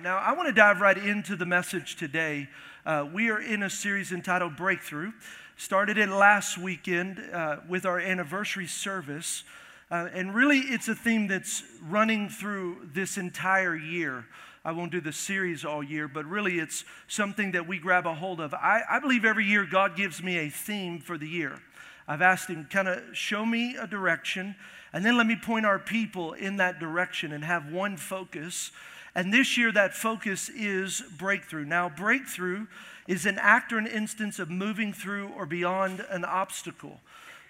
Time. Now, I want to dive right into the message today. Uh, we are in a series entitled Breakthrough. Started it last weekend uh, with our anniversary service. Uh, and really, it's a theme that's running through this entire year. I won't do the series all year, but really, it's something that we grab a hold of. I, I believe every year God gives me a theme for the year. I've asked Him, kind of show me a direction, and then let me point our people in that direction and have one focus. And this year, that focus is breakthrough. Now, breakthrough is an act or an instance of moving through or beyond an obstacle.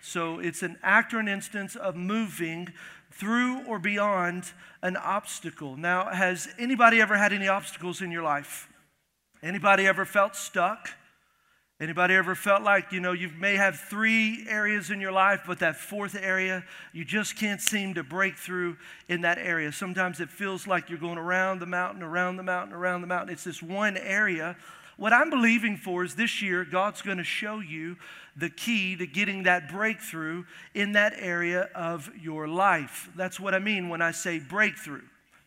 So it's an act or an instance of moving through or beyond an obstacle. Now, has anybody ever had any obstacles in your life? Anybody ever felt stuck? Anybody ever felt like, you know, you may have three areas in your life, but that fourth area, you just can't seem to break through in that area. Sometimes it feels like you're going around the mountain, around the mountain, around the mountain. It's this one area. What I'm believing for is this year, God's going to show you the key to getting that breakthrough in that area of your life. That's what I mean when I say breakthrough.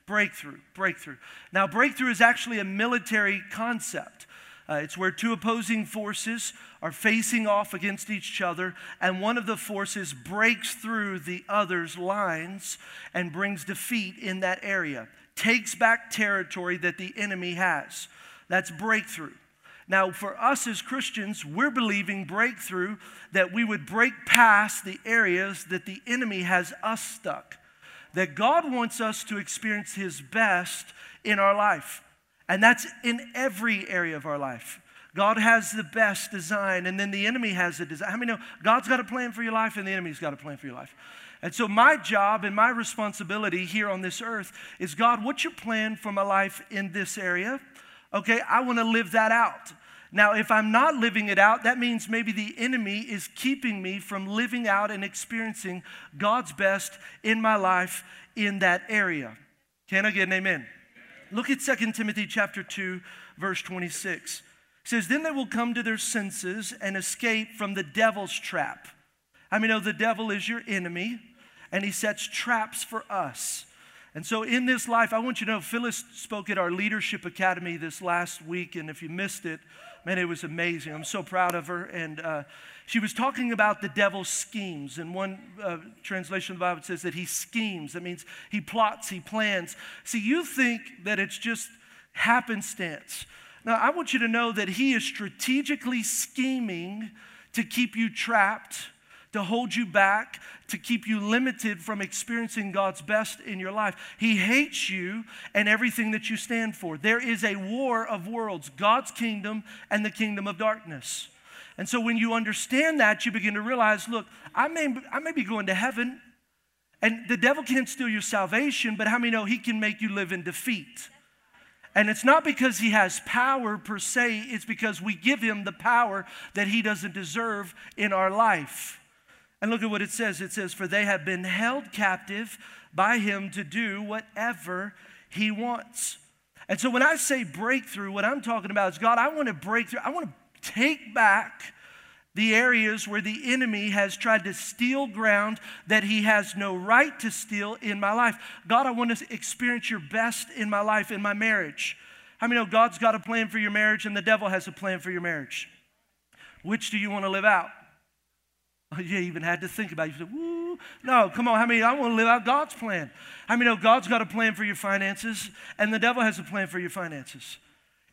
Breakthrough, breakthrough. Now, breakthrough is actually a military concept. Uh, it's where two opposing forces are facing off against each other, and one of the forces breaks through the other's lines and brings defeat in that area, takes back territory that the enemy has. That's breakthrough. Now, for us as Christians, we're believing breakthrough that we would break past the areas that the enemy has us stuck. That God wants us to experience His best in our life. And that's in every area of our life. God has the best design, and then the enemy has a design. How many know God's got a plan for your life, and the enemy's got a plan for your life? And so, my job and my responsibility here on this earth is God, what's your plan for my life in this area? Okay, I want to live that out. Now, if I'm not living it out, that means maybe the enemy is keeping me from living out and experiencing God's best in my life in that area. Can I get an amen? Look at 2 Timothy chapter 2, verse 26. It says, Then they will come to their senses and escape from the devil's trap. I mean, know the devil is your enemy, and he sets traps for us. And so, in this life, I want you to know Phyllis spoke at our Leadership Academy this last week, and if you missed it, man, it was amazing. I'm so proud of her. And uh, she was talking about the devil's schemes. And one uh, translation of the Bible says that he schemes. That means he plots, he plans. See, you think that it's just happenstance. Now, I want you to know that he is strategically scheming to keep you trapped, to hold you back, to keep you limited from experiencing God's best in your life. He hates you and everything that you stand for. There is a war of worlds God's kingdom and the kingdom of darkness. And so when you understand that, you begin to realize look, I may, I may be going to heaven, and the devil can't steal your salvation, but how many know he can make you live in defeat? And it's not because he has power per se, it's because we give him the power that he doesn't deserve in our life. And look at what it says it says, For they have been held captive by him to do whatever he wants. And so when I say breakthrough, what I'm talking about is God, I want to break through, I want to take back the areas where the enemy has tried to steal ground that he has no right to steal in my life. God, I want to experience your best in my life, in my marriage. How many know God's got a plan for your marriage and the devil has a plan for your marriage? Which do you want to live out? You even had to think about it. You said, woo. No, come on. How many? I want to live out God's plan. How many know God's got a plan for your finances and the devil has a plan for your finances?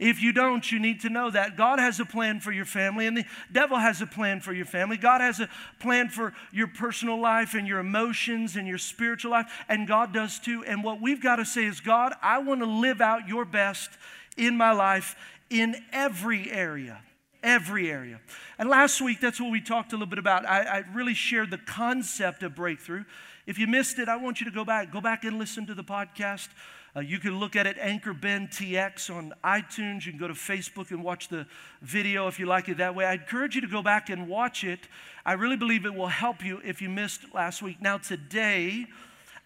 If you don't, you need to know that God has a plan for your family, and the devil has a plan for your family. God has a plan for your personal life and your emotions and your spiritual life, and God does too. And what we've got to say is, God, I want to live out your best in my life in every area. Every area. And last week, that's what we talked a little bit about. I, I really shared the concept of breakthrough. If you missed it, I want you to go back. Go back and listen to the podcast. Uh, you can look at it, Anchor Bend TX on iTunes. You can go to Facebook and watch the video if you like it that way. I encourage you to go back and watch it. I really believe it will help you if you missed last week. Now, today,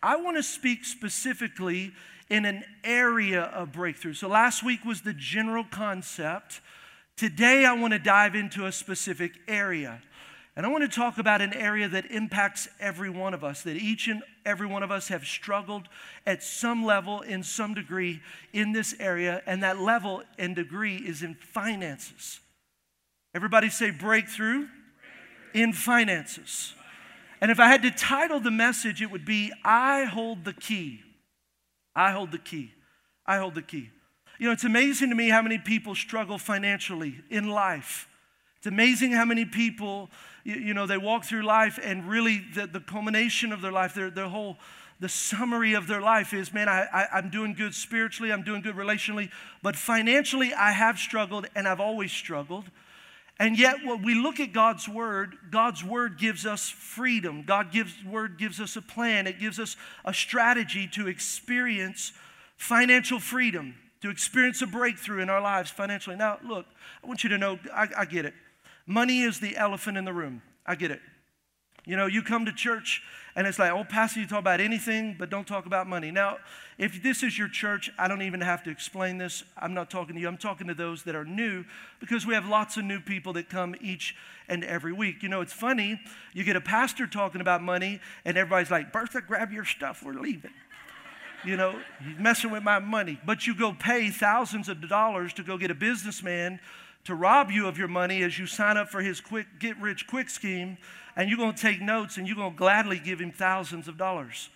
I want to speak specifically in an area of breakthrough. So, last week was the general concept. Today, I want to dive into a specific area. And I want to talk about an area that impacts every one of us, that each and every one of us have struggled at some level, in some degree, in this area. And that level and degree is in finances. Everybody say breakthrough, breakthrough. in finances. And if I had to title the message, it would be I hold the key. I hold the key. I hold the key. You know, it's amazing to me how many people struggle financially in life. It's amazing how many people, you, you know, they walk through life and really the, the culmination of their life, their, their whole, the summary of their life is, man, I, I, I'm doing good spiritually, I'm doing good relationally, but financially I have struggled and I've always struggled. And yet, when we look at God's word, God's word gives us freedom. God gives word gives us a plan. It gives us a strategy to experience financial freedom, to experience a breakthrough in our lives financially. Now, look, I want you to know, I, I get it. Money is the elephant in the room. I get it. You know, you come to church and it's like, oh, Pastor, you talk about anything, but don't talk about money. Now, if this is your church, I don't even have to explain this. I'm not talking to you. I'm talking to those that are new because we have lots of new people that come each and every week. You know, it's funny. You get a pastor talking about money, and everybody's like, Bertha, grab your stuff. We're leaving. You know, messing with my money. But you go pay thousands of dollars to go get a businessman to rob you of your money as you sign up for his quick get rich quick scheme and you're going to take notes and you're going to gladly give him thousands of dollars.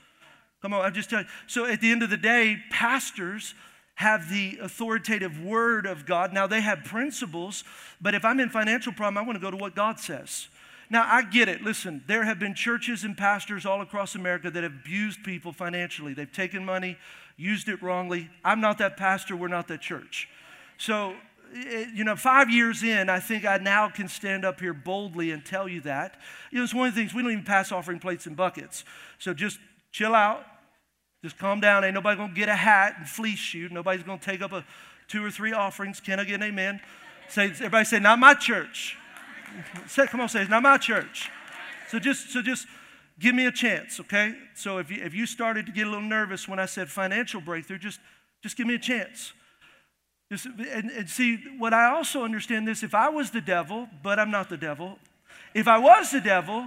Come on i'm just telling you. So at the end of the day pastors have the authoritative word of god. Now they have principles but if i'm in financial problem i want to go to what god says now i get it listen there have been churches and pastors all across america that have abused people financially they've taken money used it wrongly i'm not that pastor we're not that church so eh, you know, five years in, I think I now can stand up here boldly and tell you that. You know, it's one of the things we don't even pass offering plates and buckets. So just chill out, just calm down. Ain't nobody gonna get a hat and fleece you. Nobody's gonna take up a two or three offerings. Can I get an amen? Say, everybody say, not my church. Come on, say, it's not my church. So just, so just give me a chance, okay? So if you, if you started to get a little nervous when I said financial breakthrough, just, just give me a chance. And, and see, what I also understand this if I was the devil, but I'm not the devil, if I was the devil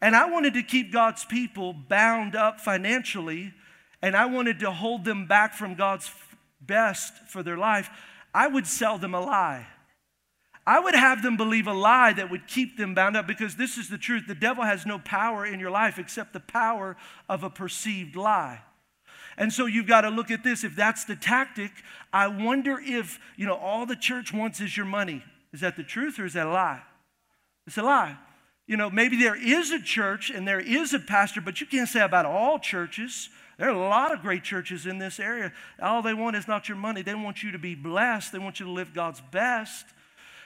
and I wanted to keep God's people bound up financially and I wanted to hold them back from God's best for their life, I would sell them a lie. I would have them believe a lie that would keep them bound up because this is the truth. The devil has no power in your life except the power of a perceived lie. And so you've got to look at this. If that's the tactic, I wonder if, you know, all the church wants is your money. Is that the truth or is that a lie? It's a lie. You know, maybe there is a church and there is a pastor, but you can't say about all churches. There are a lot of great churches in this area. All they want is not your money. They want you to be blessed. They want you to live God's best.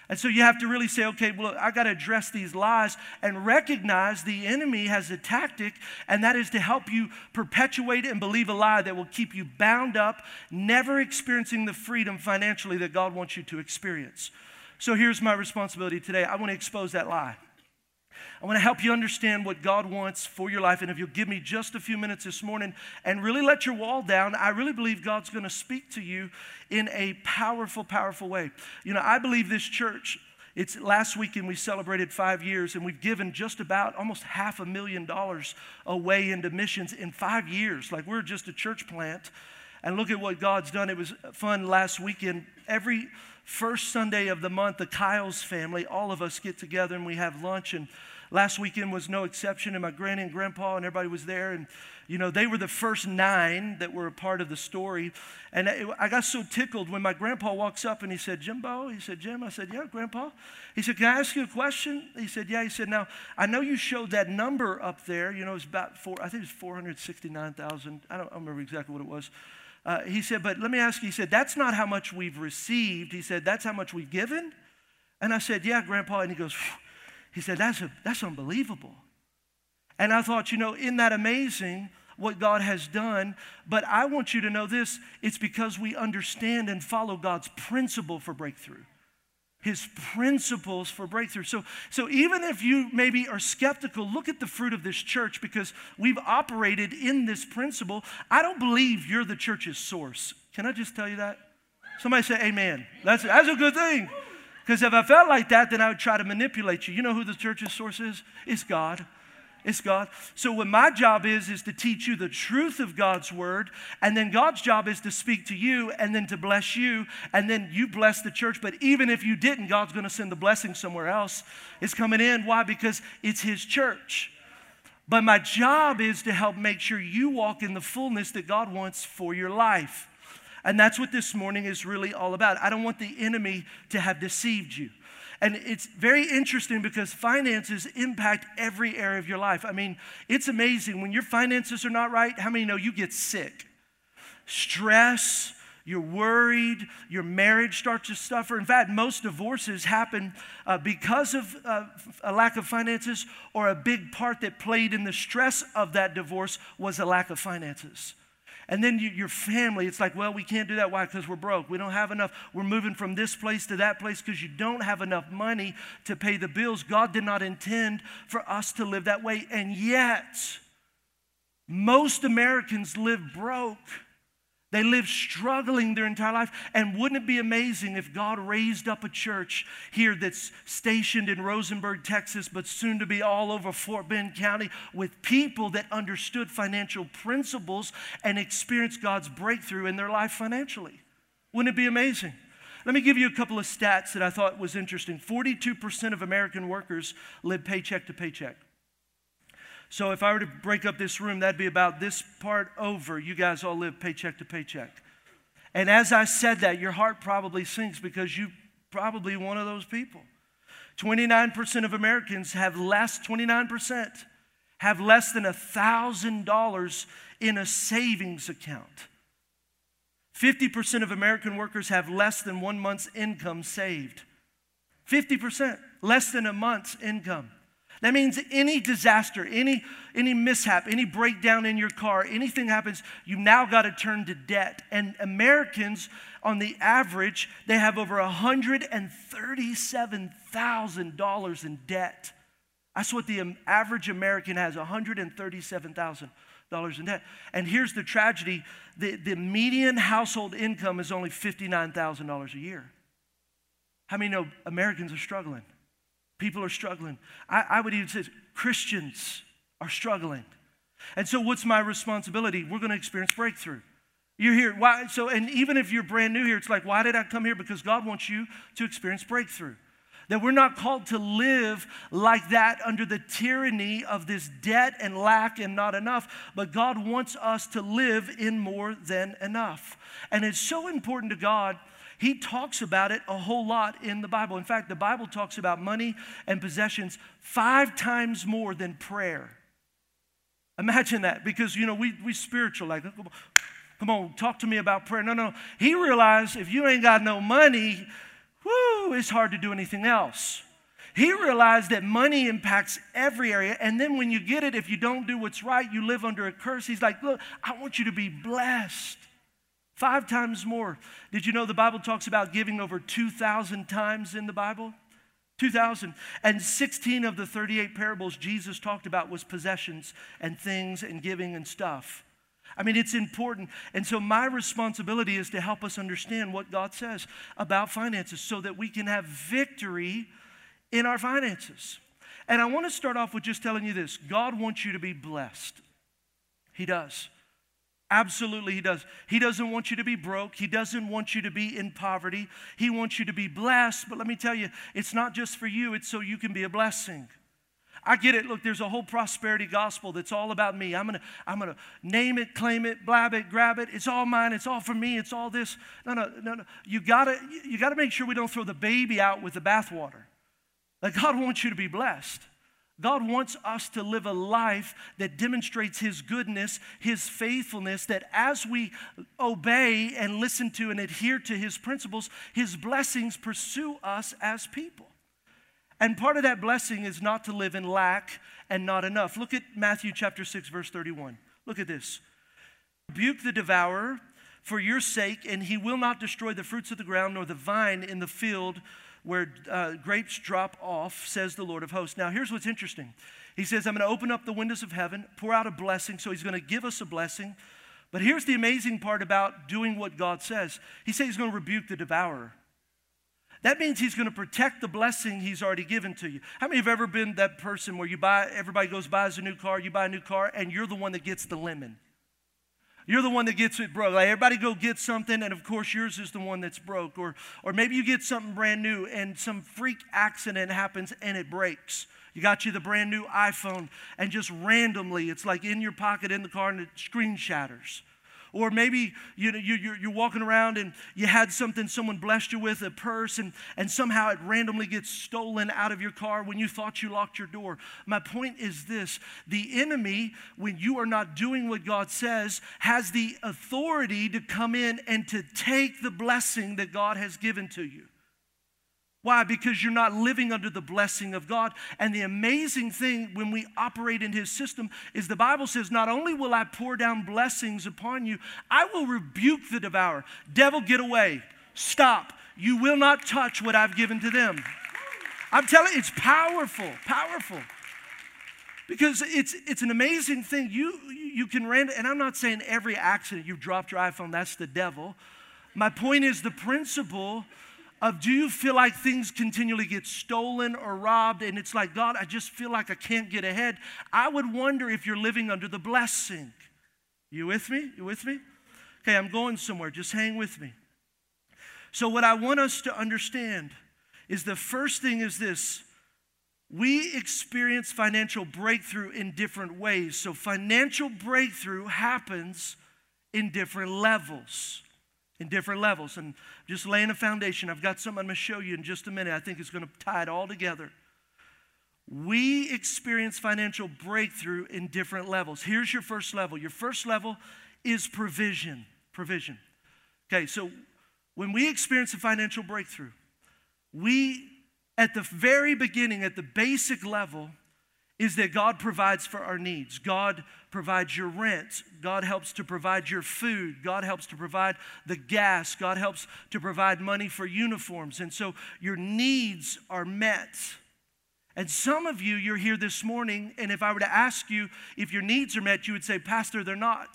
And so you have to really say, okay, well, I got to address these lies and recognize the enemy has a tactic, and that is to help you perpetuate and believe a lie that will keep you bound up, never experiencing the freedom financially that God wants you to experience. So here's my responsibility today I want to expose that lie. I want to help you understand what God wants for your life. And if you'll give me just a few minutes this morning and really let your wall down, I really believe God's going to speak to you in a powerful, powerful way. You know, I believe this church. It's last weekend we celebrated five years, and we've given just about almost half a million dollars away into missions in five years. Like we're just a church plant. And look at what God's done. It was fun last weekend. Every first Sunday of the month, the Kyles family, all of us get together and we have lunch. And Last weekend was no exception, and my granny and grandpa and everybody was there. And, you know, they were the first nine that were a part of the story. And I got so tickled when my grandpa walks up and he said, Jimbo, he said, Jim, I said, yeah, grandpa. He said, can I ask you a question? He said, yeah. He said, now, I know you showed that number up there. You know, it's about four, I think it's 469,000. I don't, I don't remember exactly what it was. Uh, he said, but let me ask you, he said, that's not how much we've received. He said, that's how much we've given. And I said, yeah, grandpa. And he goes. He said, That's, a, that's unbelievable. And I thought, you know, isn't that amazing what God has done? But I want you to know this it's because we understand and follow God's principle for breakthrough. His principles for breakthrough. So, so even if you maybe are skeptical, look at the fruit of this church because we've operated in this principle. I don't believe you're the church's source. Can I just tell you that? Somebody say amen. That's, that's a good thing. Because if I felt like that, then I would try to manipulate you. You know who the church's source is? It's God. It's God. So what my job is is to teach you the truth of God's word, and then God's job is to speak to you and then to bless you, and then you bless the church. But even if you didn't, God's going to send the blessing somewhere else. It's coming in. Why? Because it's His church. But my job is to help make sure you walk in the fullness that God wants for your life. And that's what this morning is really all about. I don't want the enemy to have deceived you. And it's very interesting because finances impact every area of your life. I mean, it's amazing. When your finances are not right, how many know you get sick? Stress, you're worried, your marriage starts to suffer. In fact, most divorces happen uh, because of uh, a lack of finances, or a big part that played in the stress of that divorce was a lack of finances. And then you, your family, it's like, well, we can't do that. Why? Because we're broke. We don't have enough. We're moving from this place to that place because you don't have enough money to pay the bills. God did not intend for us to live that way. And yet, most Americans live broke. They live struggling their entire life. And wouldn't it be amazing if God raised up a church here that's stationed in Rosenberg, Texas, but soon to be all over Fort Bend County with people that understood financial principles and experienced God's breakthrough in their life financially? Wouldn't it be amazing? Let me give you a couple of stats that I thought was interesting. 42% of American workers live paycheck to paycheck. So if I were to break up this room, that'd be about this part over. You guys all live paycheck to paycheck. And as I said that, your heart probably sinks because you're probably one of those people. 29% of Americans have less, 29% have less than $1,000 in a savings account. 50% of American workers have less than one month's income saved. 50%, less than a month's income. That means any disaster, any, any mishap, any breakdown in your car, anything happens, you now got to turn to debt. And Americans, on the average, they have over $137,000 in debt. That's what the um, average American has $137,000 in debt. And here's the tragedy the, the median household income is only $59,000 a year. How many know Americans are struggling? People are struggling. I, I would even say Christians are struggling. And so, what's my responsibility? We're going to experience breakthrough. You're here. Why? So, and even if you're brand new here, it's like, why did I come here? Because God wants you to experience breakthrough. That we're not called to live like that under the tyranny of this debt and lack and not enough, but God wants us to live in more than enough. And it's so important to God he talks about it a whole lot in the Bible. In fact, the Bible talks about money and possessions five times more than prayer. Imagine that because, you know, we, we spiritual, like, come on, talk to me about prayer. No, no. He realized if you ain't got no money, whoo, it's hard to do anything else. He realized that money impacts every area. And then when you get it, if you don't do what's right, you live under a curse. He's like, look, I want you to be blessed. Five times more. Did you know the Bible talks about giving over 2,000 times in the Bible? 2,000. And 16 of the 38 parables Jesus talked about was possessions and things and giving and stuff. I mean, it's important. And so, my responsibility is to help us understand what God says about finances so that we can have victory in our finances. And I want to start off with just telling you this God wants you to be blessed. He does. Absolutely, He does. He doesn't want you to be broke. He doesn't want you to be in poverty. He wants you to be blessed. But let me tell you, it's not just for you, it's so you can be a blessing. I get it. Look, there's a whole prosperity gospel that's all about me. I'm gonna, I'm gonna name it, claim it, blab it, grab it. It's all mine. It's all for me. It's all this. No, no, no, no. You gotta, you gotta make sure we don't throw the baby out with the bathwater. Like God wants you to be blessed. God wants us to live a life that demonstrates His goodness, His faithfulness, that as we obey and listen to and adhere to His principles, His blessings pursue us as people. And part of that blessing is not to live in lack and not enough. Look at Matthew chapter 6, verse 31. Look at this. Rebuke the devourer for your sake, and he will not destroy the fruits of the ground nor the vine in the field where uh, grapes drop off, says the Lord of hosts. Now, here's what's interesting. He says, I'm going to open up the windows of heaven, pour out a blessing. So he's going to give us a blessing. But here's the amazing part about doing what God says He says he's going to rebuke the devourer. that means he's going to protect the blessing he's already given to you. How many have ever been that person where you buy, everybody goes, buys a new car, you buy a new car, and you're the one that gets the lemon? You're the one that gets it broke. Like everybody go get something, and of course yours is the one that's broke. Or, or maybe you get something brand new and some freak accident happens and it breaks. You got you the brand new iPhone, and just randomly, it's like in your pocket in the car and the screen shatters. Or maybe you know, you, you're, you're walking around and you had something someone blessed you with, a purse, and, and somehow it randomly gets stolen out of your car when you thought you locked your door. My point is this the enemy, when you are not doing what God says, has the authority to come in and to take the blessing that God has given to you. Why? Because you're not living under the blessing of God. And the amazing thing when we operate in His system is the Bible says, Not only will I pour down blessings upon you, I will rebuke the devourer. Devil, get away. Stop. You will not touch what I've given to them. I'm telling you, it's powerful, powerful. Because it's, it's an amazing thing. You, you can random, and I'm not saying every accident you've dropped your iPhone, that's the devil. My point is the principle of do you feel like things continually get stolen or robbed? And it's like god i just feel like i can't get ahead. I would wonder if you're living under the blessing. You with me? You with me? Okay i'm going somewhere. Just hang with me. So what i want us to understand is the first thing is this. We experience financial breakthrough in different ways. So financial breakthrough happens in different levels in different levels. And just laying a foundation. I've got something I'm going to show you in just a minute. I think it's going to tie it all together. We experience financial breakthrough in different levels. Here's your first level. Your first level is provision. Provision. Okay, so when we experience a financial breakthrough, we, at the very beginning, at the basic level, is that God provides for our needs. God provides your rent. God helps to provide your food. God helps to provide the gas. God helps to provide money for uniforms. And so your needs are met. And some of you, you're here this morning, and if I were to ask you if your needs are met, you would say, Pastor, they're not.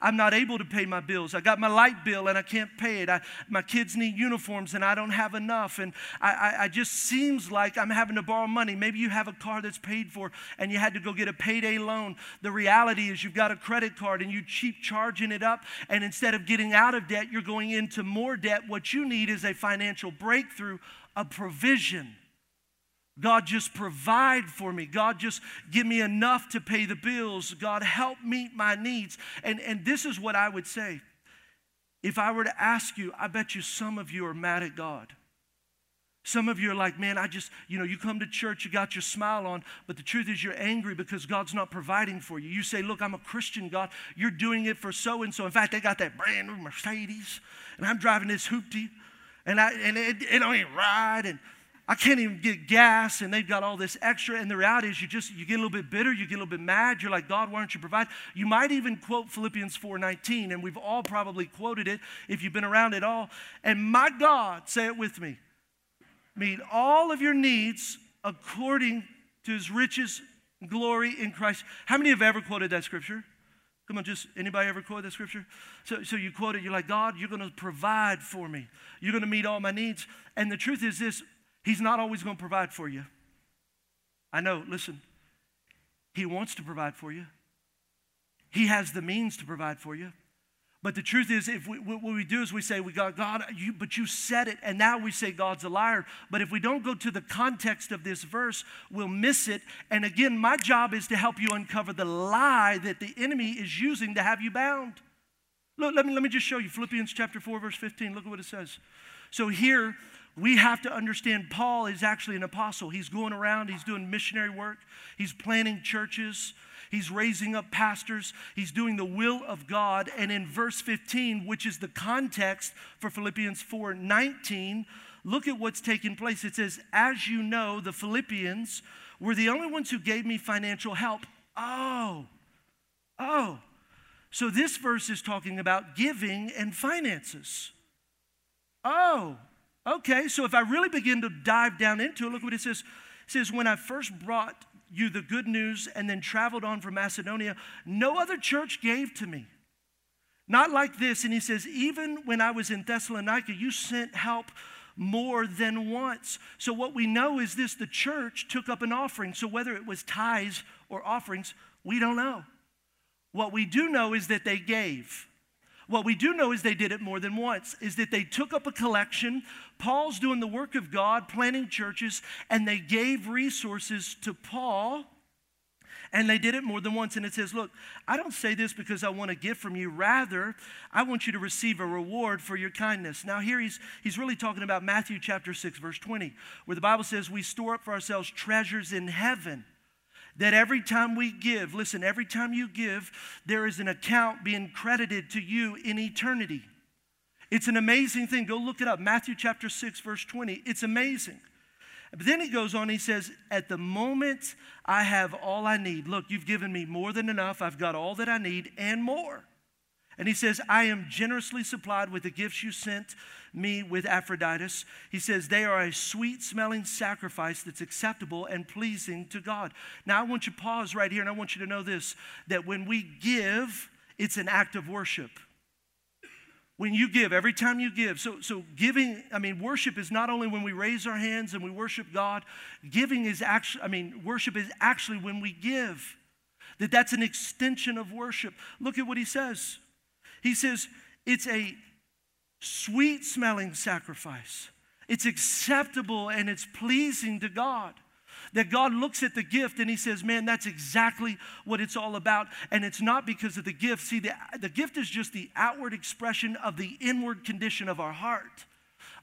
I'm not able to pay my bills. I got my light bill and I can't pay it. I, my kids need uniforms and I don't have enough. And I, I, I just seems like I'm having to borrow money. Maybe you have a car that's paid for and you had to go get a payday loan. The reality is you've got a credit card and you keep charging it up. And instead of getting out of debt, you're going into more debt. What you need is a financial breakthrough, a provision. God, just provide for me. God, just give me enough to pay the bills. God, help meet my needs. And, and this is what I would say. If I were to ask you, I bet you some of you are mad at God. Some of you are like, man, I just, you know, you come to church, you got your smile on, but the truth is you're angry because God's not providing for you. You say, look, I'm a Christian, God. You're doing it for so and so. In fact, they got that brand new Mercedes, and I'm driving this hoopty, and, I, and it, it don't even ride, and I can't even get gas and they've got all this extra. And the reality is you just you get a little bit bitter, you get a little bit mad. You're like, God, why don't you provide? You might even quote Philippians 4:19, and we've all probably quoted it if you've been around at all. And my God, say it with me, meet all of your needs according to his riches glory in Christ. How many have ever quoted that scripture? Come on, just anybody ever quote that scripture? So, so you quote it, you're like, God, you're going to provide for me. You're going to meet all my needs. And the truth is this He's not always going to provide for you. I know, listen, He wants to provide for you, He has the means to provide for you. But the truth is, if we, what we do is we say, we got God, you, but you said it, and now we say God's a liar. But if we don't go to the context of this verse, we'll miss it. And again, my job is to help you uncover the lie that the enemy is using to have you bound. Look, let me, let me just show you Philippians chapter 4, verse 15. Look at what it says. So here, we have to understand Paul is actually an apostle. He's going around, he's doing missionary work, he's planting churches, he's raising up pastors, he's doing the will of God. And in verse 15, which is the context for Philippians 4 19, look at what's taking place. It says, As you know, the Philippians were the only ones who gave me financial help. Oh, oh. So this verse is talking about giving and finances. Oh, Okay, so if I really begin to dive down into it, look what it says. It says, When I first brought you the good news and then traveled on from Macedonia, no other church gave to me. Not like this. And he says, Even when I was in Thessalonica, you sent help more than once. So, what we know is this the church took up an offering. So, whether it was tithes or offerings, we don't know. What we do know is that they gave. What we do know is they did it more than once, is that they took up a collection. Paul's doing the work of God, planting churches, and they gave resources to Paul. And they did it more than once. And it says, Look, I don't say this because I want a gift from you. Rather, I want you to receive a reward for your kindness. Now, here he's, he's really talking about Matthew chapter 6, verse 20, where the Bible says, We store up for ourselves treasures in heaven that every time we give, listen, every time you give, there is an account being credited to you in eternity. It's an amazing thing. Go look it up. Matthew chapter 6, verse 20. It's amazing. But then he goes on, he says, At the moment I have all I need. Look, you've given me more than enough. I've got all that I need and more. And he says, I am generously supplied with the gifts you sent me with Epaphroditus. He says, they are a sweet smelling sacrifice that's acceptable and pleasing to God. Now, I want you to pause right here and I want you to know this that when we give, it's an act of worship. When you give, every time you give, so, so giving, I mean, worship is not only when we raise our hands and we worship God, giving is actually, I mean, worship is actually when we give. That that's an extension of worship. Look at what he says. He says, it's a sweet smelling sacrifice. It's acceptable and it's pleasing to God. That God looks at the gift and He says, Man, that's exactly what it's all about. And it's not because of the gift. See, the, the gift is just the outward expression of the inward condition of our heart.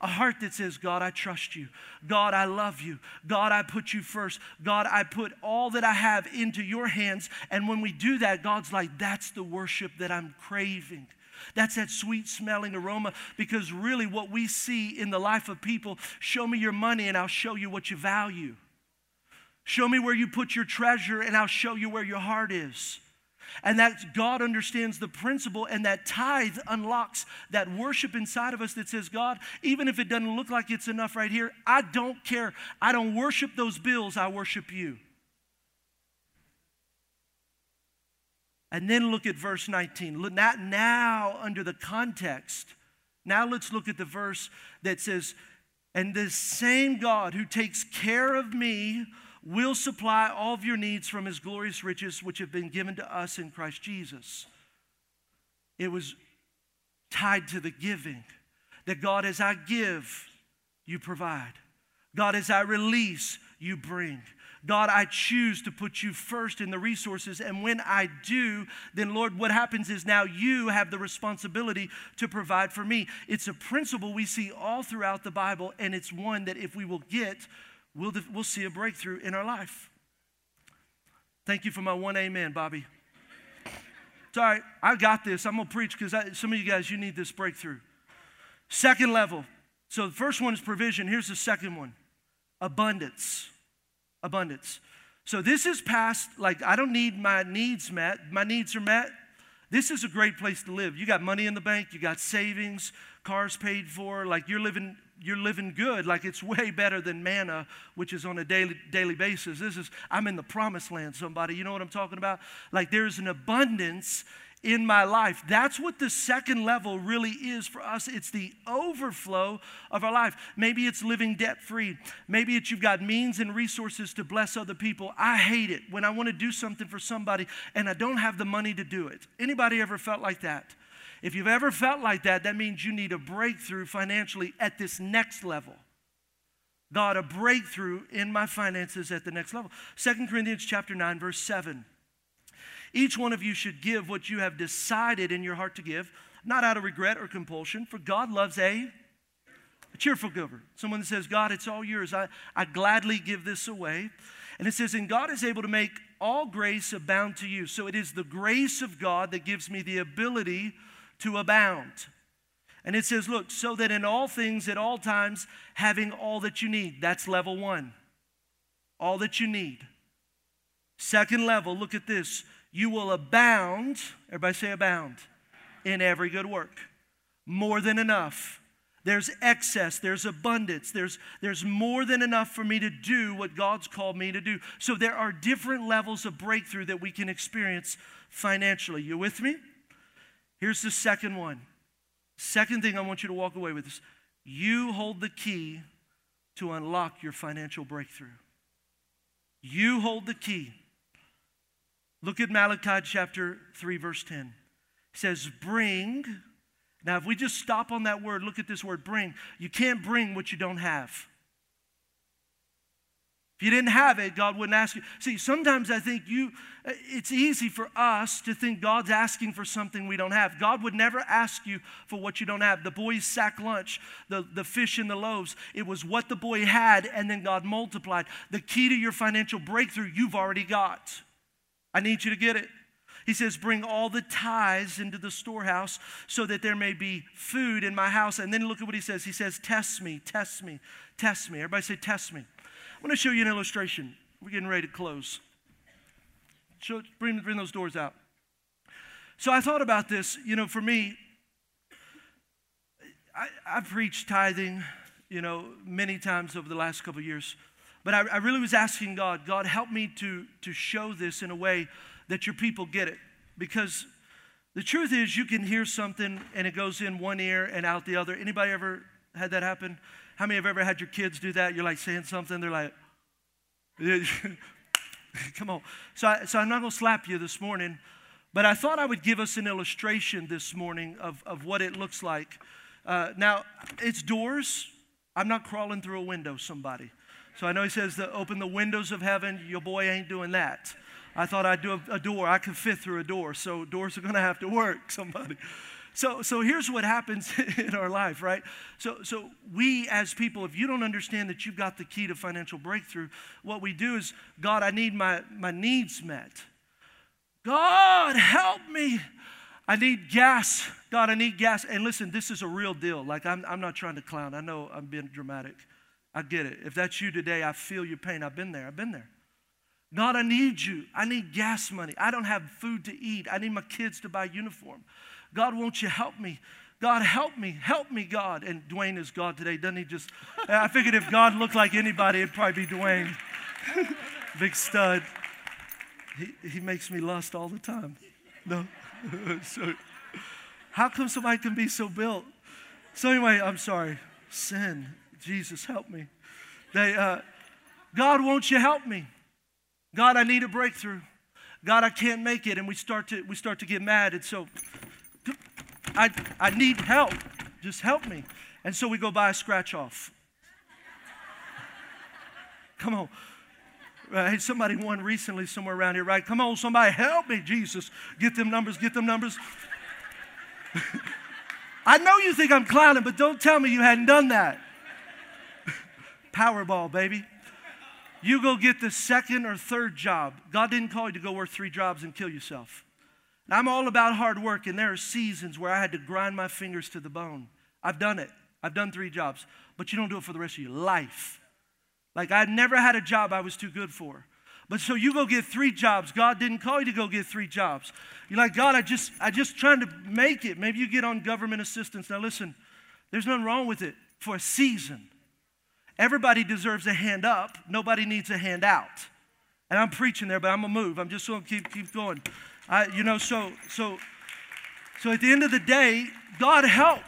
A heart that says, God, I trust you. God, I love you. God, I put you first. God, I put all that I have into your hands. And when we do that, God's like, that's the worship that I'm craving. That's that sweet smelling aroma because really what we see in the life of people show me your money and I'll show you what you value. Show me where you put your treasure and I'll show you where your heart is. And that God understands the principle, and that tithe unlocks that worship inside of us that says, God, even if it doesn't look like it's enough right here, I don't care. I don't worship those bills, I worship you. And then look at verse 19. Look, not now under the context. Now let's look at the verse that says, And the same God who takes care of me will supply all of your needs from his glorious riches, which have been given to us in Christ Jesus. It was tied to the giving. That God, as I give, you provide. God, as I release, you bring. God, I choose to put you first in the resources. And when I do, then Lord, what happens is now you have the responsibility to provide for me. It's a principle we see all throughout the Bible, and it's one that if we will get, we'll, we'll see a breakthrough in our life. Thank you for my one amen, Bobby. It's all right. I got this. I'm going to preach because some of you guys, you need this breakthrough. Second level. So the first one is provision. Here's the second one abundance. Abundance. So this is past, like, I don't need my needs met. My needs are met. This is a great place to live. You got money in the bank, you got savings, cars paid for, like you're living you're living good like it's way better than manna which is on a daily daily basis. This is i'm in the promised land somebody. You know what i'm talking about? Like there's an abundance in my life. That's what the second level really is for us. It's the overflow of our life. Maybe it's living debt free maybe it's you've got means and resources to bless other people. I hate it when i want to do something for somebody and i don't have the money to do it. Anybody ever felt like that if you've ever felt like that, that means you need a breakthrough financially at this next level. God, a breakthrough in my finances at the next level. Second Corinthians chapter 9, verse 7. Each one of you should give what you have decided in your heart to give, not out of regret or compulsion, for God loves a, a cheerful giver. Someone that says, God, it's all yours. I, I gladly give this away. And it says, and God is able to make all grace abound to you. So it is the grace of God that gives me the ability to abound. And it says, look, so that in all things, at all times, having all that you need. That's level one. All that you need. Second level, look at this. You will abound, everybody say abound, in every good work. More than enough. There's excess, there's abundance, there's, there's more than enough for me to do what God's called me to do. So there are different levels of breakthrough that we can experience financially. You with me? Here's the second one. Second thing I want you to walk away with is You hold the key to unlock your financial breakthrough. You hold the key. Look at Malachi chapter 3, verse 10. It says, Bring. Now, if we just stop on that word, look at this word, bring. You can't bring what you don't have. If you didn't have it, God wouldn't ask you. See, sometimes I think you, it's easy for us to think God's asking for something we don't have. God would never ask you for what you don't have. The boy's sack lunch, the, the fish and the loaves, it was what the boy had, and then God multiplied. The key to your financial breakthrough, you've already got. I need you to get it. He says, Bring all the tithes into the storehouse so that there may be food in my house. And then look at what he says. He says, Test me, test me, test me. Everybody say, Test me. Want to show you an illustration. We're getting ready to close. Bring, bring those doors out. So I thought about this. You know, for me, I, I've preached tithing, you know, many times over the last couple years. But I, I really was asking God, God, help me to, to show this in a way that your people get it. Because the truth is, you can hear something and it goes in one ear and out the other. Anybody ever had that happen? How many have ever had your kids do that? You're like saying something, they're like, come on. So, I, so I'm not going to slap you this morning, but I thought I would give us an illustration this morning of, of what it looks like. Uh, now, it's doors. I'm not crawling through a window, somebody. So I know he says to open the windows of heaven. Your boy ain't doing that. I thought I'd do a, a door. I could fit through a door. So doors are going to have to work, somebody. So, so here's what happens in our life, right? So, so we as people, if you don't understand that you've got the key to financial breakthrough, what we do is, God, I need my, my needs met. God, help me. I need gas. God, I need gas. And listen, this is a real deal. Like, I'm, I'm not trying to clown. I know I'm being dramatic. I get it. If that's you today, I feel your pain. I've been there. I've been there. God, I need you. I need gas money. I don't have food to eat. I need my kids to buy uniform. God, won't you help me? God, help me. Help me, God. And Dwayne is God today, doesn't he? Just, I figured if God looked like anybody, it'd probably be Dwayne. Big stud. He, he makes me lust all the time. No? so, how come somebody can be so built? So, anyway, I'm sorry. Sin. Jesus, help me. They, uh, God, won't you help me? God, I need a breakthrough. God, I can't make it. And we start to, we start to get mad. And so I, I need help. Just help me. And so we go buy a scratch off. Come on. Hey, somebody won recently somewhere around here, right? Come on, somebody help me, Jesus. Get them numbers, get them numbers. I know you think I'm clowning, but don't tell me you hadn't done that. Powerball, baby. You go get the second or third job. God didn't call you to go work three jobs and kill yourself. I'm all about hard work, and there are seasons where I had to grind my fingers to the bone. I've done it. I've done three jobs, but you don't do it for the rest of your life. Like I never had a job I was too good for. But so you go get three jobs. God didn't call you to go get three jobs. You're like, God, I just I just trying to make it. Maybe you get on government assistance. Now listen, there's nothing wrong with it for a season. Everybody deserves a hand up. Nobody needs a hand out. And I'm preaching there, but I'm gonna move. I'm just gonna keep keep going. I, you know, so so so at the end of the day, God help,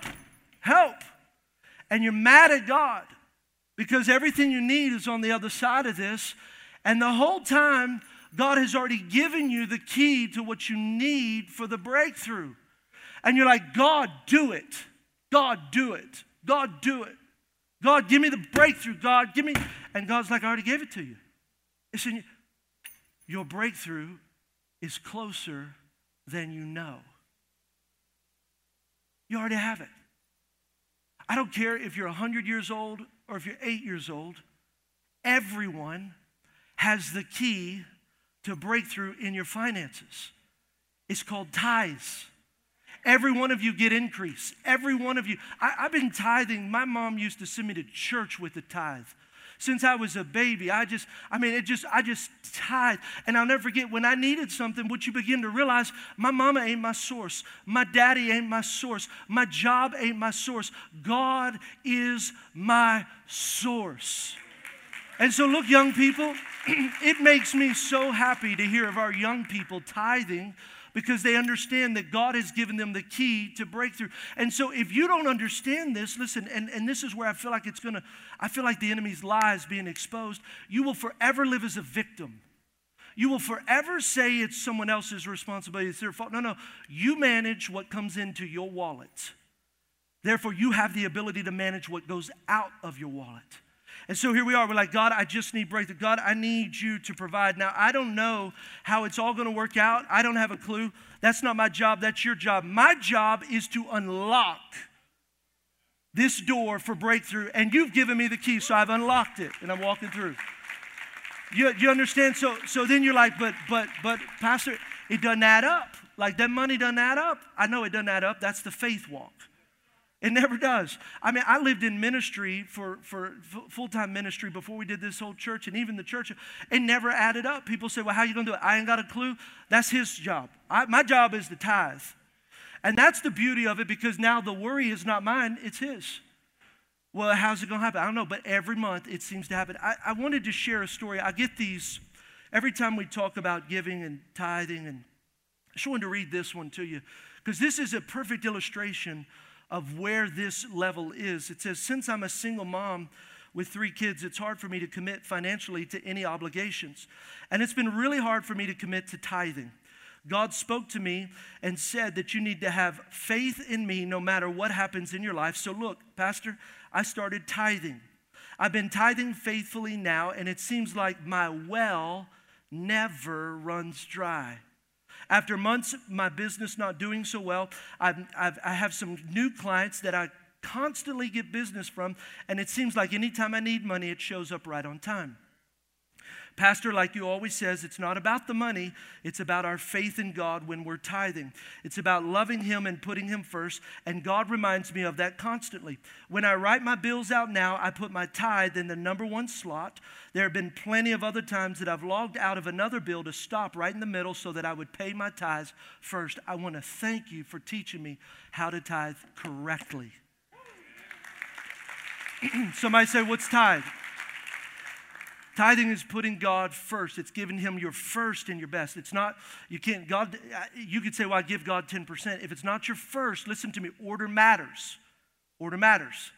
help, and you're mad at God because everything you need is on the other side of this, and the whole time God has already given you the key to what you need for the breakthrough, and you're like, God, do it, God, do it, God, do it. God, give me the breakthrough. God, give me. And God's like, I already gave it to you. It's in your breakthrough is closer than you know. You already have it. I don't care if you're 100 years old or if you're eight years old, everyone has the key to breakthrough in your finances. It's called tithes. Every one of you get increase. Every one of you. I, have been tithing. My mom used to send me to church with the tithe. Since I was a baby, I just, I mean, it just, I just tithe. And I'll never forget when I needed something, what you begin to realize, my mama ain't my source. My daddy ain't my source. My job ain't my source. God is my source. And so, look, young people, it makes me so happy to hear of our young people tithing Because they understand that God has given them the key to breakthrough. And so if you don't understand this, listen, and, and this is where I feel like it's gonna, I feel like the enemy's lies being exposed, you will forever live as a victim. You will forever say it's someone else's responsibility, it's their fault. No, no. You manage what comes into your wallet. Therefore, you have the ability to manage what goes out of your wallet. And so here we are. We're like, God, I just need breakthrough. God, I need you to provide. Now, I don't know how it's all going to work out. I don't have a clue. That's not my job. That's your job. My job is to unlock this door for breakthrough. And you've given me the key, so I've unlocked it and I'm walking through. You, you understand? So, so then you're like, but, but, but, Pastor, it doesn't add up. Like that money doesn't add up. I know it doesn't add up. That's the faith walk. It never does. I mean, I lived in ministry for, for full time ministry before we did this whole church, and even the church, it never added up. People say, Well, how are you going to do it? I ain't got a clue. That's his job. I, my job is the tithe. And that's the beauty of it because now the worry is not mine, it's his. Well, how's it going to happen? I don't know, but every month it seems to happen. I, I wanted to share a story. I get these every time we talk about giving and tithing, and I just wanted to read this one to you because this is a perfect illustration of where this level is. It says, Since I'm a single mom with three kids, it's hard for me to commit financially to any obligations. And it's been really hard for me to commit to tithing. God spoke to me and said that you need to have faith in me no matter what happens in your life. So, look, Pastor, I started tithing. I've been tithing faithfully now, and it seems like my well never runs dry. After months of my business not doing so well, I've, I've, I have some new clients that I constantly get business from, and it seems like anytime I need money, it shows up right on time. Pastor, like you always says, it's not about the money, it's about our faith in God when we're tithing. It's about loving Him and putting Him first, and God reminds me of that constantly. When I write my bills out now, I put my tithe in the number one slot. There have been plenty of other times that I've logged out of another bill to stop right in the middle so that I would pay my tithes first. I want to thank you for teaching me how to tithe correctly. Somebody say, What's tithe? Tithing is putting God first. It's giving Him your first and your best. It's not, you can't, God, you could say, well, I give God 10%. If it's not your first, listen to me, order matters. Order matters.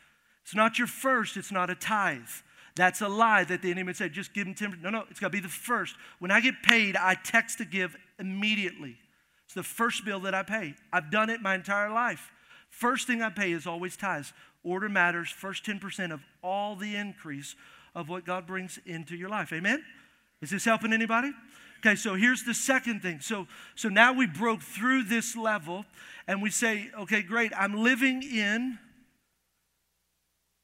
It's not your first, it's not a tithe. That's a lie that the enemy said, just give him 10%. No, no, it's got to be the first. When I get paid, I text to give immediately. It's the first bill that I pay. I've done it my entire life. First thing I pay is always tithes. Order matters, first 10% of all the increase of what God brings into your life. Amen? Is this helping anybody? Okay, so here's the second thing. So, so now we broke through this level and we say, okay, great, I'm living in,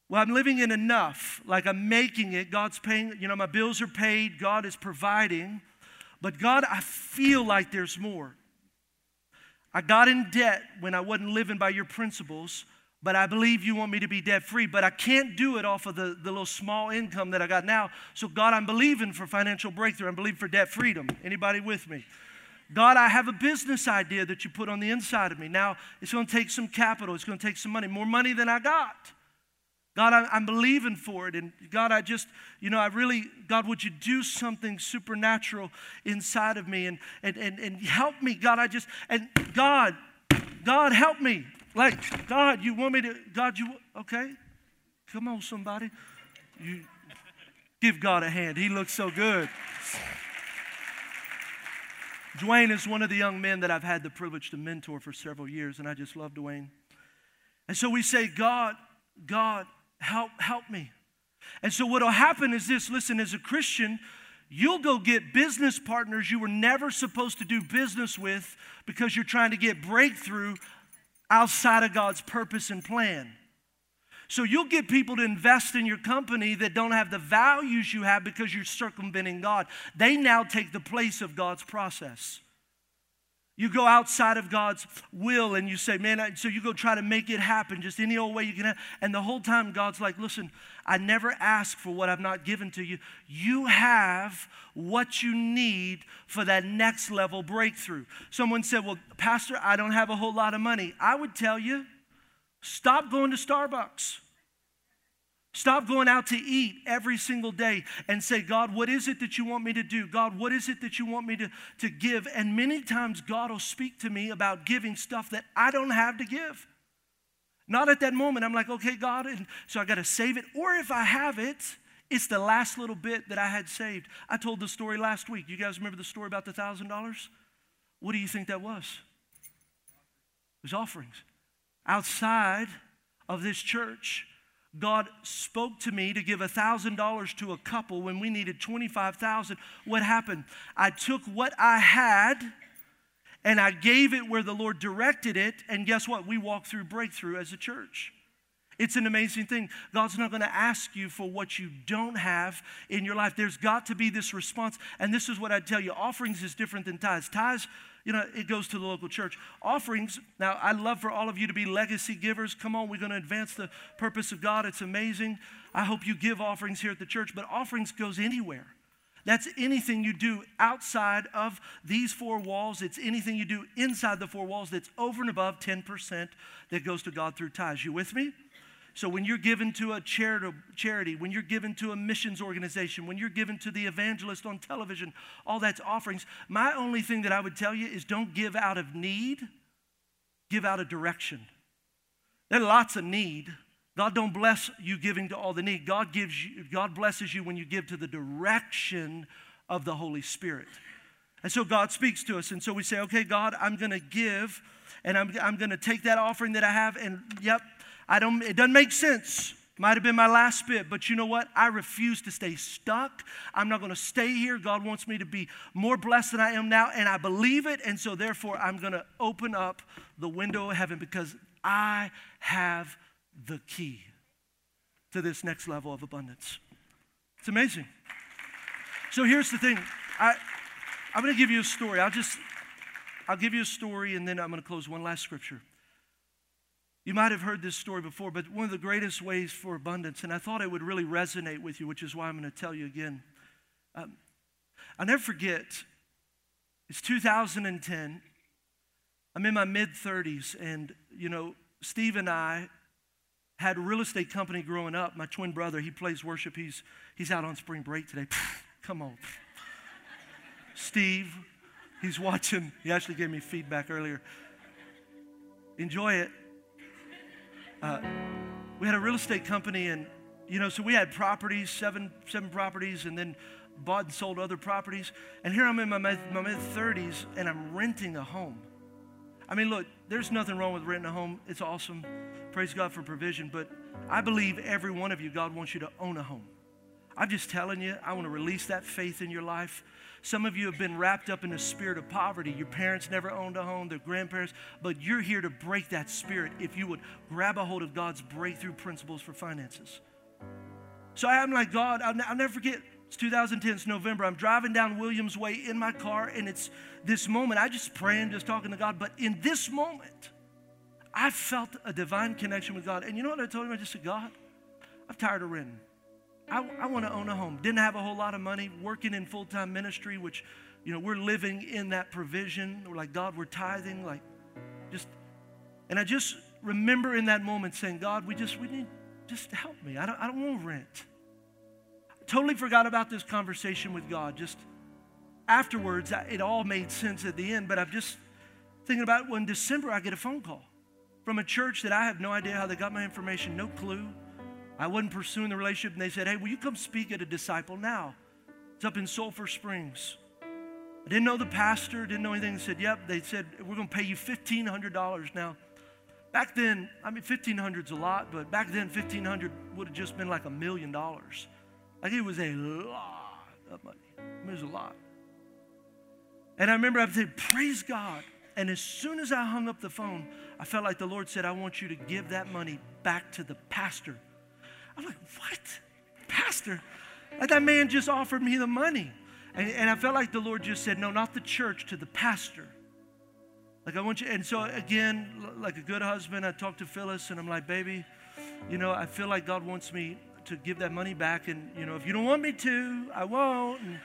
well, I'm living in enough. Like I'm making it. God's paying, you know, my bills are paid, God is providing. But God, I feel like there's more. I got in debt when I wasn't living by your principles but I believe you want me to be debt free, but I can't do it off of the, the little small income that I got now. So, God, I'm believing for financial breakthrough. I'm believing for debt freedom. Anybody with me? God, I have a business idea that you put on the inside of me. Now, it's going to take some capital, it's going to take some money, more money than I got. God, I'm believing for it. And God, I just, you know, I really, God, would you do something supernatural inside of me and, and, and, and help me, God? I just, and God, God, help me. Like, God, you want me to, God, you, okay? Come on, somebody. You give God a hand. He looks so good. Dwayne is one of the young men that I've had the privilege to mentor for several years, and I just love Dwayne. And so we say, God, God, help, help me. And so what'll happen is this listen, as a Christian, you'll go get business partners you were never supposed to do business with because you're trying to get breakthrough outside of God's purpose and plan. So you'll get people to invest in your company that don't have the values you have because you're circumventing God. They now take the place of God's process. You go outside of God's will and you say, man, so you go try to make it happen just any old way you can. And the whole time, God's like, listen, I never ask for what I've not given to you. You have what you need for that next level breakthrough. Someone said, well, Pastor, I don't have a whole lot of money. I would tell you, stop going to Starbucks. Stop going out to eat every single day and say, God, what is it that you want me to do? God, what is it that you want me to, to give? And many times God will speak to me about giving stuff that I don't have to give. Not at that moment. I'm like, okay, God, and so I got to save it. Or if I have it, it's the last little bit that I had saved. I told the story last week. You guys remember the story about the thousand dollars? What do you think that was? It was offerings. Outside of this church, God spoke to me to give $1,000 to a couple when we needed 25,000. What happened? I took what I had and I gave it where the Lord directed it, and guess what? We walked through breakthrough as a church. It's an amazing thing. God's not going to ask you for what you don't have in your life. There's got to be this response. And this is what I tell you offerings is different than tithes. Tithes, you know, it goes to the local church. Offerings, now I'd love for all of you to be legacy givers. Come on, we're going to advance the purpose of God. It's amazing. I hope you give offerings here at the church, but offerings goes anywhere. That's anything you do outside of these four walls. It's anything you do inside the four walls that's over and above 10% that goes to God through tithes. You with me? So when you're given to a charity, when you're given to a missions organization, when you're given to the evangelist on television, all that's offerings. My only thing that I would tell you is don't give out of need, give out of direction. There's lots of need. God don't bless you giving to all the need. God gives you, God blesses you when you give to the direction of the Holy Spirit. And so God speaks to us. And so we say, okay, God, I'm going to give and I'm, I'm going to take that offering that I have and, yep, I don't, it doesn't make sense. Might have been my last bit, but you know what? I refuse to stay stuck. I'm not going to stay here. God wants me to be more blessed than I am now, and I believe it. And so, therefore, I'm going to open up the window of heaven because I have the key to this next level of abundance. It's amazing. So, here's the thing I, I'm going to give you a story. I'll just, I'll give you a story, and then I'm going to close one last scripture. You might have heard this story before, but one of the greatest ways for abundance, and I thought it would really resonate with you, which is why I'm going to tell you again. Um, I'll never forget, it's 2010. I'm in my mid 30s, and, you know, Steve and I had a real estate company growing up. My twin brother, he plays worship. He's, he's out on spring break today. Come on. Steve, he's watching. He actually gave me feedback earlier. Enjoy it. Uh, we had a real estate company, and you know, so we had properties, seven seven properties, and then bought and sold other properties. And here I'm in my my mid 30s, and I'm renting a home. I mean, look, there's nothing wrong with renting a home. It's awesome. Praise God for provision. But I believe every one of you, God wants you to own a home. I'm just telling you, I want to release that faith in your life. Some of you have been wrapped up in a spirit of poverty. Your parents never owned a home, their grandparents, but you're here to break that spirit if you would grab a hold of God's breakthrough principles for finances. So I'm like, God, I'll, I'll never forget. It's 2010, it's November. I'm driving down Williams Way in my car, and it's this moment. I just praying, just talking to God. But in this moment, I felt a divine connection with God. And you know what I told him? I just said, God, I'm tired of renting. I, I want to own a home. Didn't have a whole lot of money, working in full time ministry, which, you know, we're living in that provision. We're like, God, we're tithing, like, just, and I just remember in that moment saying, God, we just, we need, just help me. I don't, I don't want rent. totally forgot about this conversation with God. Just afterwards, it all made sense at the end, but I'm just thinking about when December I get a phone call from a church that I have no idea how they got my information, no clue. I wasn't pursuing the relationship, and they said, Hey, will you come speak at a disciple now? It's up in Sulphur Springs. I didn't know the pastor, didn't know anything. They said, Yep. They said, We're going to pay you $1,500. Now, back then, I mean, 1500 is a lot, but back then, 1500 would have just been like a million dollars. Like it was a lot of money. it was a lot. And I remember I said, Praise God. And as soon as I hung up the phone, I felt like the Lord said, I want you to give that money back to the pastor I'm like, what? Pastor? That man just offered me the money. And, and I felt like the Lord just said, no, not the church, to the pastor. Like I want you, and so again, like a good husband, I talked to Phyllis and I'm like, baby, you know, I feel like God wants me to give that money back. And, you know, if you don't want me to, I won't. And,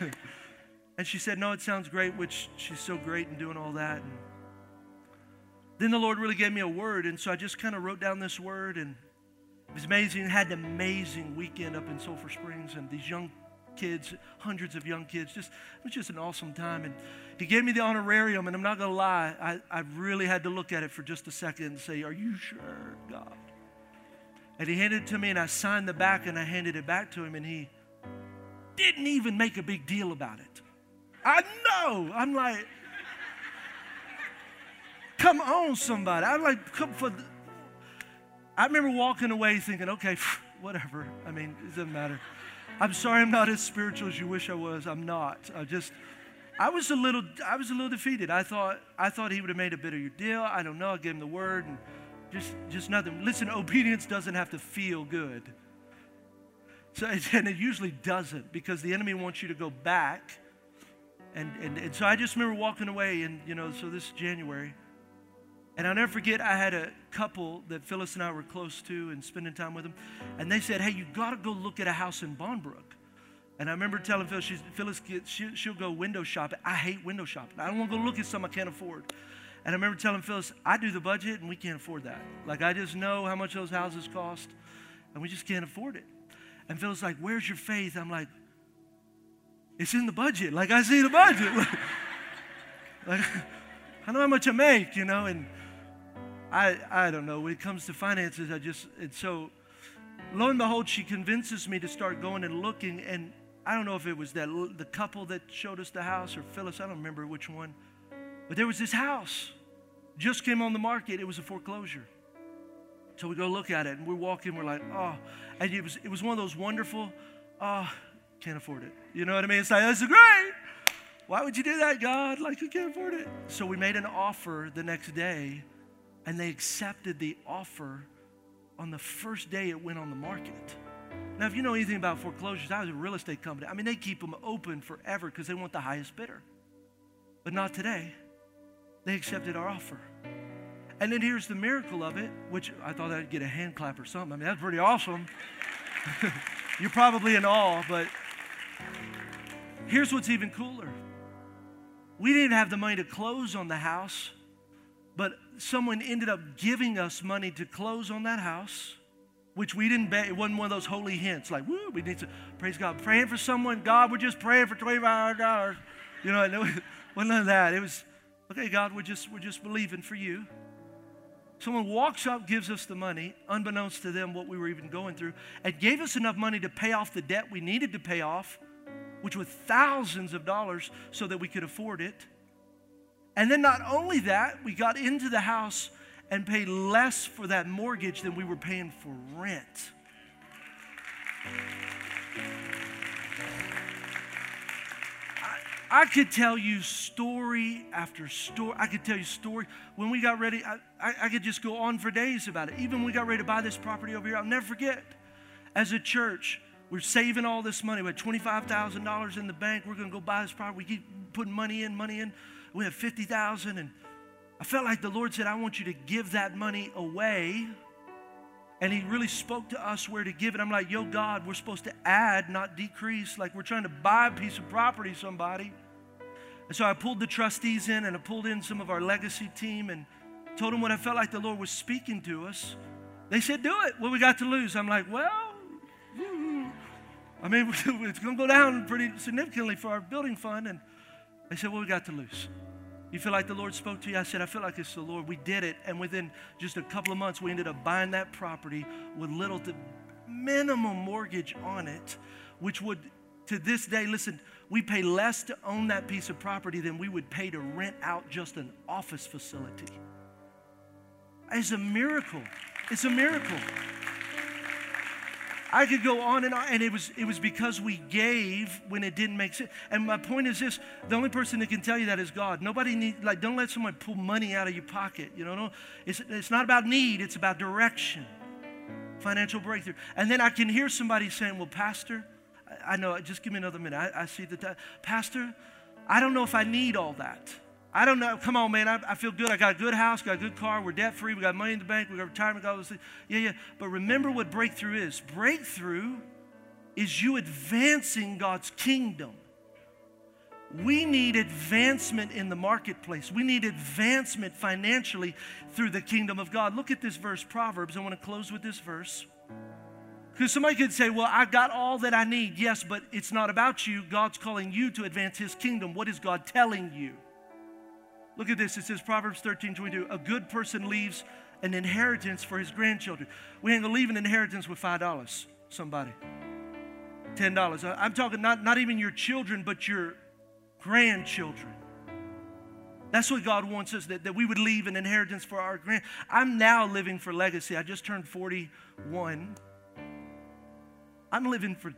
and she said, no, it sounds great, which she's so great in doing all that. And then the Lord really gave me a word. And so I just kind of wrote down this word and was amazing. Had an amazing weekend up in Sulphur Springs, and these young kids, hundreds of young kids. Just it was just an awesome time. And he gave me the honorarium, and I'm not gonna lie, I, I really had to look at it for just a second and say, Are you sure, God? And he handed it to me, and I signed the back and I handed it back to him, and he didn't even make a big deal about it. I know. I'm like, come on, somebody. I'm like, come for. The... I remember walking away thinking, okay, whatever. I mean, it doesn't matter. I'm sorry I'm not as spiritual as you wish I was. I'm not. I just I was a little I was a little defeated. I thought I thought he would have made a bigger deal. I don't know. I gave him the word and just just nothing. Listen, obedience doesn't have to feel good. So and it usually doesn't because the enemy wants you to go back. And, and, and so I just remember walking away and you know, so this January. And I'll never forget, I had a couple that Phyllis and I were close to and spending time with them. And they said, Hey, you got to go look at a house in Bonbrook. And I remember telling Phyllis, Phyllis gets, she, she'll go window shopping. I hate window shopping. I don't want to go look at something I can't afford. And I remember telling Phyllis, I do the budget and we can't afford that. Like, I just know how much those houses cost and we just can't afford it. And Phyllis like, Where's your faith? I'm like, It's in the budget. Like, I see the budget. like, I know how much I make, you know, and I, I don't know. When it comes to finances, I just, it's so, lo and behold, she convinces me to start going and looking. And I don't know if it was that the couple that showed us the house or Phyllis, I don't remember which one. But there was this house, just came on the market. It was a foreclosure. So we go look at it and we're walking, we're like, oh. And it was, it was one of those wonderful, oh, can't afford it. You know what I mean? It's like, that's great. Why would you do that, God? Like, you can't afford it. So we made an offer the next day and they accepted the offer on the first day it went on the market. Now, if you know anything about foreclosures, I was a real estate company. I mean, they keep them open forever because they want the highest bidder. But not today. They accepted our offer. And then here's the miracle of it, which I thought I'd get a hand clap or something. I mean, that's pretty awesome. You're probably in awe, but here's what's even cooler. We didn't have the money to close on the house, but someone ended up giving us money to close on that house, which we didn't bet. It wasn't one of those holy hints like, woo, we need to praise God. Praying for someone, God, we're just praying for $25. You know, it wasn't none of that. It was, okay, God, we're just, we're just believing for you. Someone walks up, gives us the money, unbeknownst to them what we were even going through, and gave us enough money to pay off the debt we needed to pay off, which was thousands of dollars, so that we could afford it. And then not only that, we got into the house and paid less for that mortgage than we were paying for rent. I, I could tell you story after story. I could tell you story. When we got ready, I, I, I could just go on for days about it. Even when we got ready to buy this property over here, I'll never forget. As a church, we're saving all this money. We had $25,000 in the bank. We're going to go buy this property. We keep putting money in, money in we have 50,000 and I felt like the Lord said, I want you to give that money away. And he really spoke to us where to give it. I'm like, yo, God, we're supposed to add, not decrease. Like we're trying to buy a piece of property, somebody. And so I pulled the trustees in and I pulled in some of our legacy team and told them what I felt like the Lord was speaking to us. They said, do it. What we got to lose? I'm like, well, I mean, it's going to go down pretty significantly for our building fund. And they said, what we got to lose? You feel like the Lord spoke to you? I said, I feel like it's the Lord. We did it. And within just a couple of months, we ended up buying that property with little to minimum mortgage on it, which would, to this day, listen, we pay less to own that piece of property than we would pay to rent out just an office facility. It's a miracle. It's a miracle. I could go on and on, and it was, it was because we gave when it didn't make sense. And my point is this the only person that can tell you that is God. Nobody need like, don't let someone pull money out of your pocket. You know, no, it's, it's not about need, it's about direction, financial breakthrough. And then I can hear somebody saying, Well, Pastor, I, I know, just give me another minute. I, I see that, uh, Pastor, I don't know if I need all that. I don't know. Come on, man. I, I, feel good. I got a good house, got a good car. We're debt free. We got money in the bank. We got retirement. Got all those. Yeah, yeah. But remember what breakthrough is breakthrough is you advancing God's kingdom. We need advancement in the marketplace. We need advancement financially through the kingdom of God. Look at this verse, Proverbs. I want to close with this verse. Because somebody could say, Well, I've got all that I need. Yes, but it's not about you. God's calling you to advance His kingdom. What is God telling you? Look at this. It says Proverbs 13 22. A good person leaves an inheritance for his grandchildren. We ain't gonna leave an inheritance with $5, somebody. $10. I'm talking not, not even your children, but your grandchildren. That's what God wants us, that, that we would leave an inheritance for our grand. I'm now living for legacy. I just turned 41. I'm living for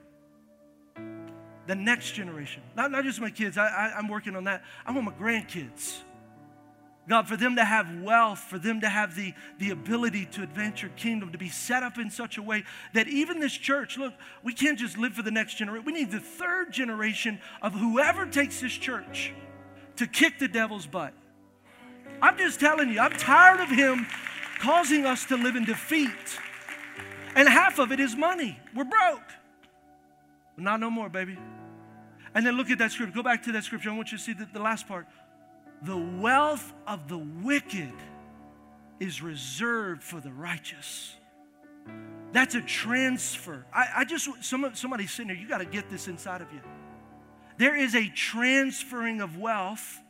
the next generation. Not, not just my kids. I, I, I'm working on that. I want my grandkids. God, for them to have wealth, for them to have the, the ability to advance your kingdom, to be set up in such a way that even this church, look, we can't just live for the next generation. We need the third generation of whoever takes this church to kick the devil's butt. I'm just telling you, I'm tired of him causing us to live in defeat. And half of it is money. We're broke. Not no more, baby. And then look at that scripture. Go back to that scripture. I want you to see the, the last part. The wealth of the wicked is reserved for the righteous. That's a transfer. I, I just, some, somebody sitting there, you got to get this inside of you. There is a transferring of wealth,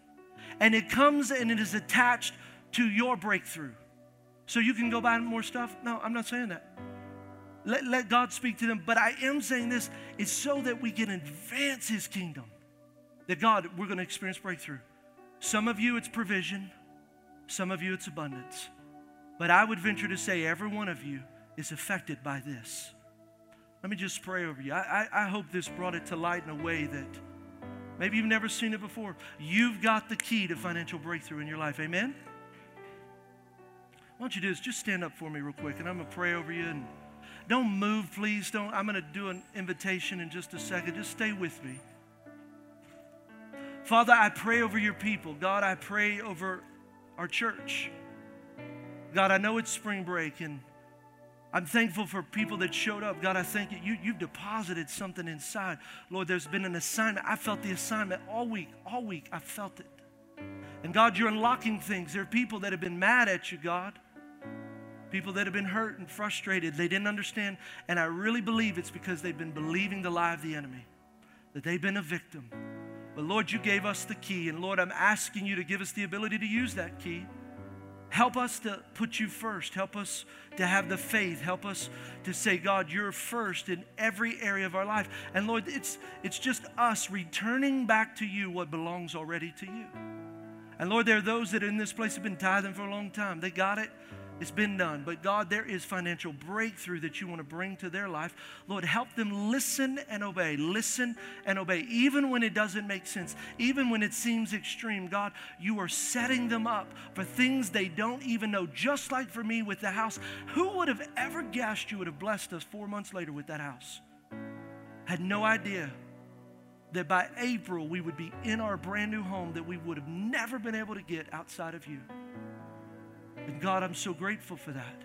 and it comes and it is attached to your breakthrough. So you can go buy more stuff? No, I'm not saying that. Let, let God speak to them. But I am saying this it's so that we can advance His kingdom. That God, we're going to experience breakthrough. Some of you, it's provision, some of you, it's abundance. But I would venture to say every one of you is affected by this. Let me just pray over you. I, I, I, hope this brought it to light in a way that maybe you've never seen it before. You've got the key to financial breakthrough in your life. Amen? What you do is just stand up for me real quick, and I'm going to pray over you. And don't move, please. Don't. I'm going to do an invitation in just a second. Just stay with me. Father, I pray over your people. God, I pray over our church. God, I know it's spring break and I'm thankful for people that showed up. God, I thank you. you. You've deposited something inside. Lord, there's been an assignment. I felt the assignment all week. All week, I felt it. And God, you're unlocking things. There are people that have been mad at you, God. People that have been hurt and frustrated. They didn't understand. And I really believe it's because they've been believing the lie of the enemy, that they've been a victim. But Lord, you gave us the key. And Lord, I'm asking you to give us the ability to use that key. Help us to put you first. Help us to have the faith. Help us to say, God, you're first in every area of our life. And Lord, it's, it's just us returning back to you what belongs already to you. And Lord, there are those that in this place have been tithing for a long time. They got it. It's been done. But God, there is financial breakthrough that you want to bring to their life. Lord, help them listen and obey. Listen and obey. Even when it doesn't make sense, even when it seems extreme, God, you are setting them up for things they don't even know. Just like for me with the house. Who would have ever guessed you would have blessed us four months later with that house? Had no idea that by April we would be in our brand new home that we would have never been able to get outside of you. And God, I'm so grateful for that.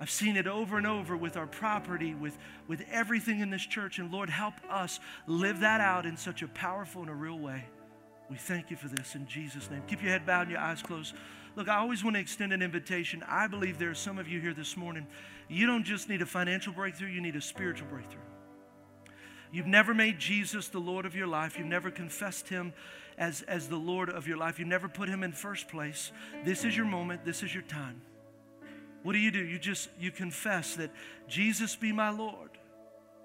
I've seen it over and over with our property, with, with everything in this church. And Lord, help us live that out in such a powerful and a real way. We thank you for this in Jesus' name. Keep your head bowed and your eyes closed. Look, I always want to extend an invitation. I believe there are some of you here this morning. You don't just need a financial breakthrough, you need a spiritual breakthrough. You've never made Jesus the Lord of your life. You've never confessed him as, as the Lord of your life. You never put him in first place. This is your moment. This is your time. What do you do? You just you confess that Jesus be my Lord.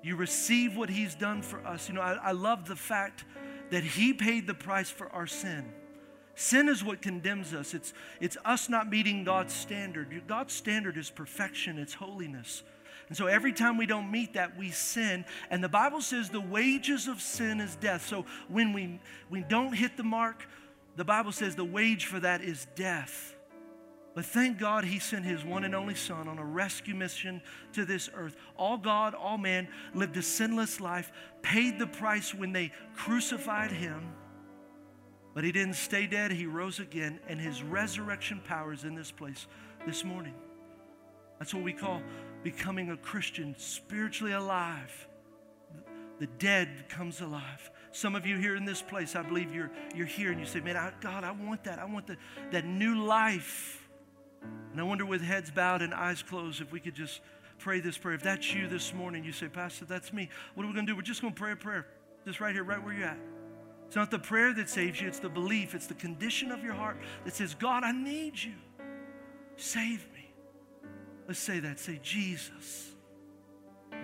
You receive what he's done for us. You know, I, I love the fact that he paid the price for our sin. Sin is what condemns us. It's, it's us not meeting God's standard. God's standard is perfection, it's holiness. And so every time we don't meet that, we sin. And the Bible says the wages of sin is death. So when we, we don't hit the mark, the Bible says the wage for that is death. But thank God he sent his one and only Son on a rescue mission to this earth. All God, all man, lived a sinless life, paid the price when they crucified him. But he didn't stay dead, he rose again, and his resurrection power is in this place this morning. That's what we call becoming a Christian, spiritually alive. The dead comes alive. Some of you here in this place, I believe you're, you're here and you say, Man, I, God, I want that. I want the, that new life. And I wonder, with heads bowed and eyes closed, if we could just pray this prayer. If that's you this morning, you say, Pastor, that's me. What are we going to do? We're just going to pray a prayer. Just right here, right where you're at. It's not the prayer that saves you, it's the belief, it's the condition of your heart that says, God, I need you. Save me. Let's say that. Say, Jesus,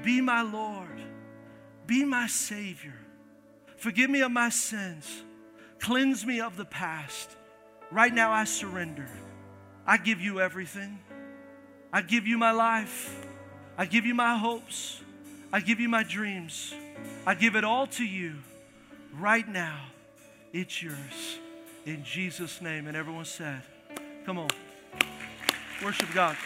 be my Lord, be my Savior. Forgive me of my sins, cleanse me of the past. Right now, I surrender. I give you everything. I give you my life. I give you my hopes. I give you my dreams. I give it all to you right now. It's yours. In Jesus' name. And everyone said, Come on. Worship God.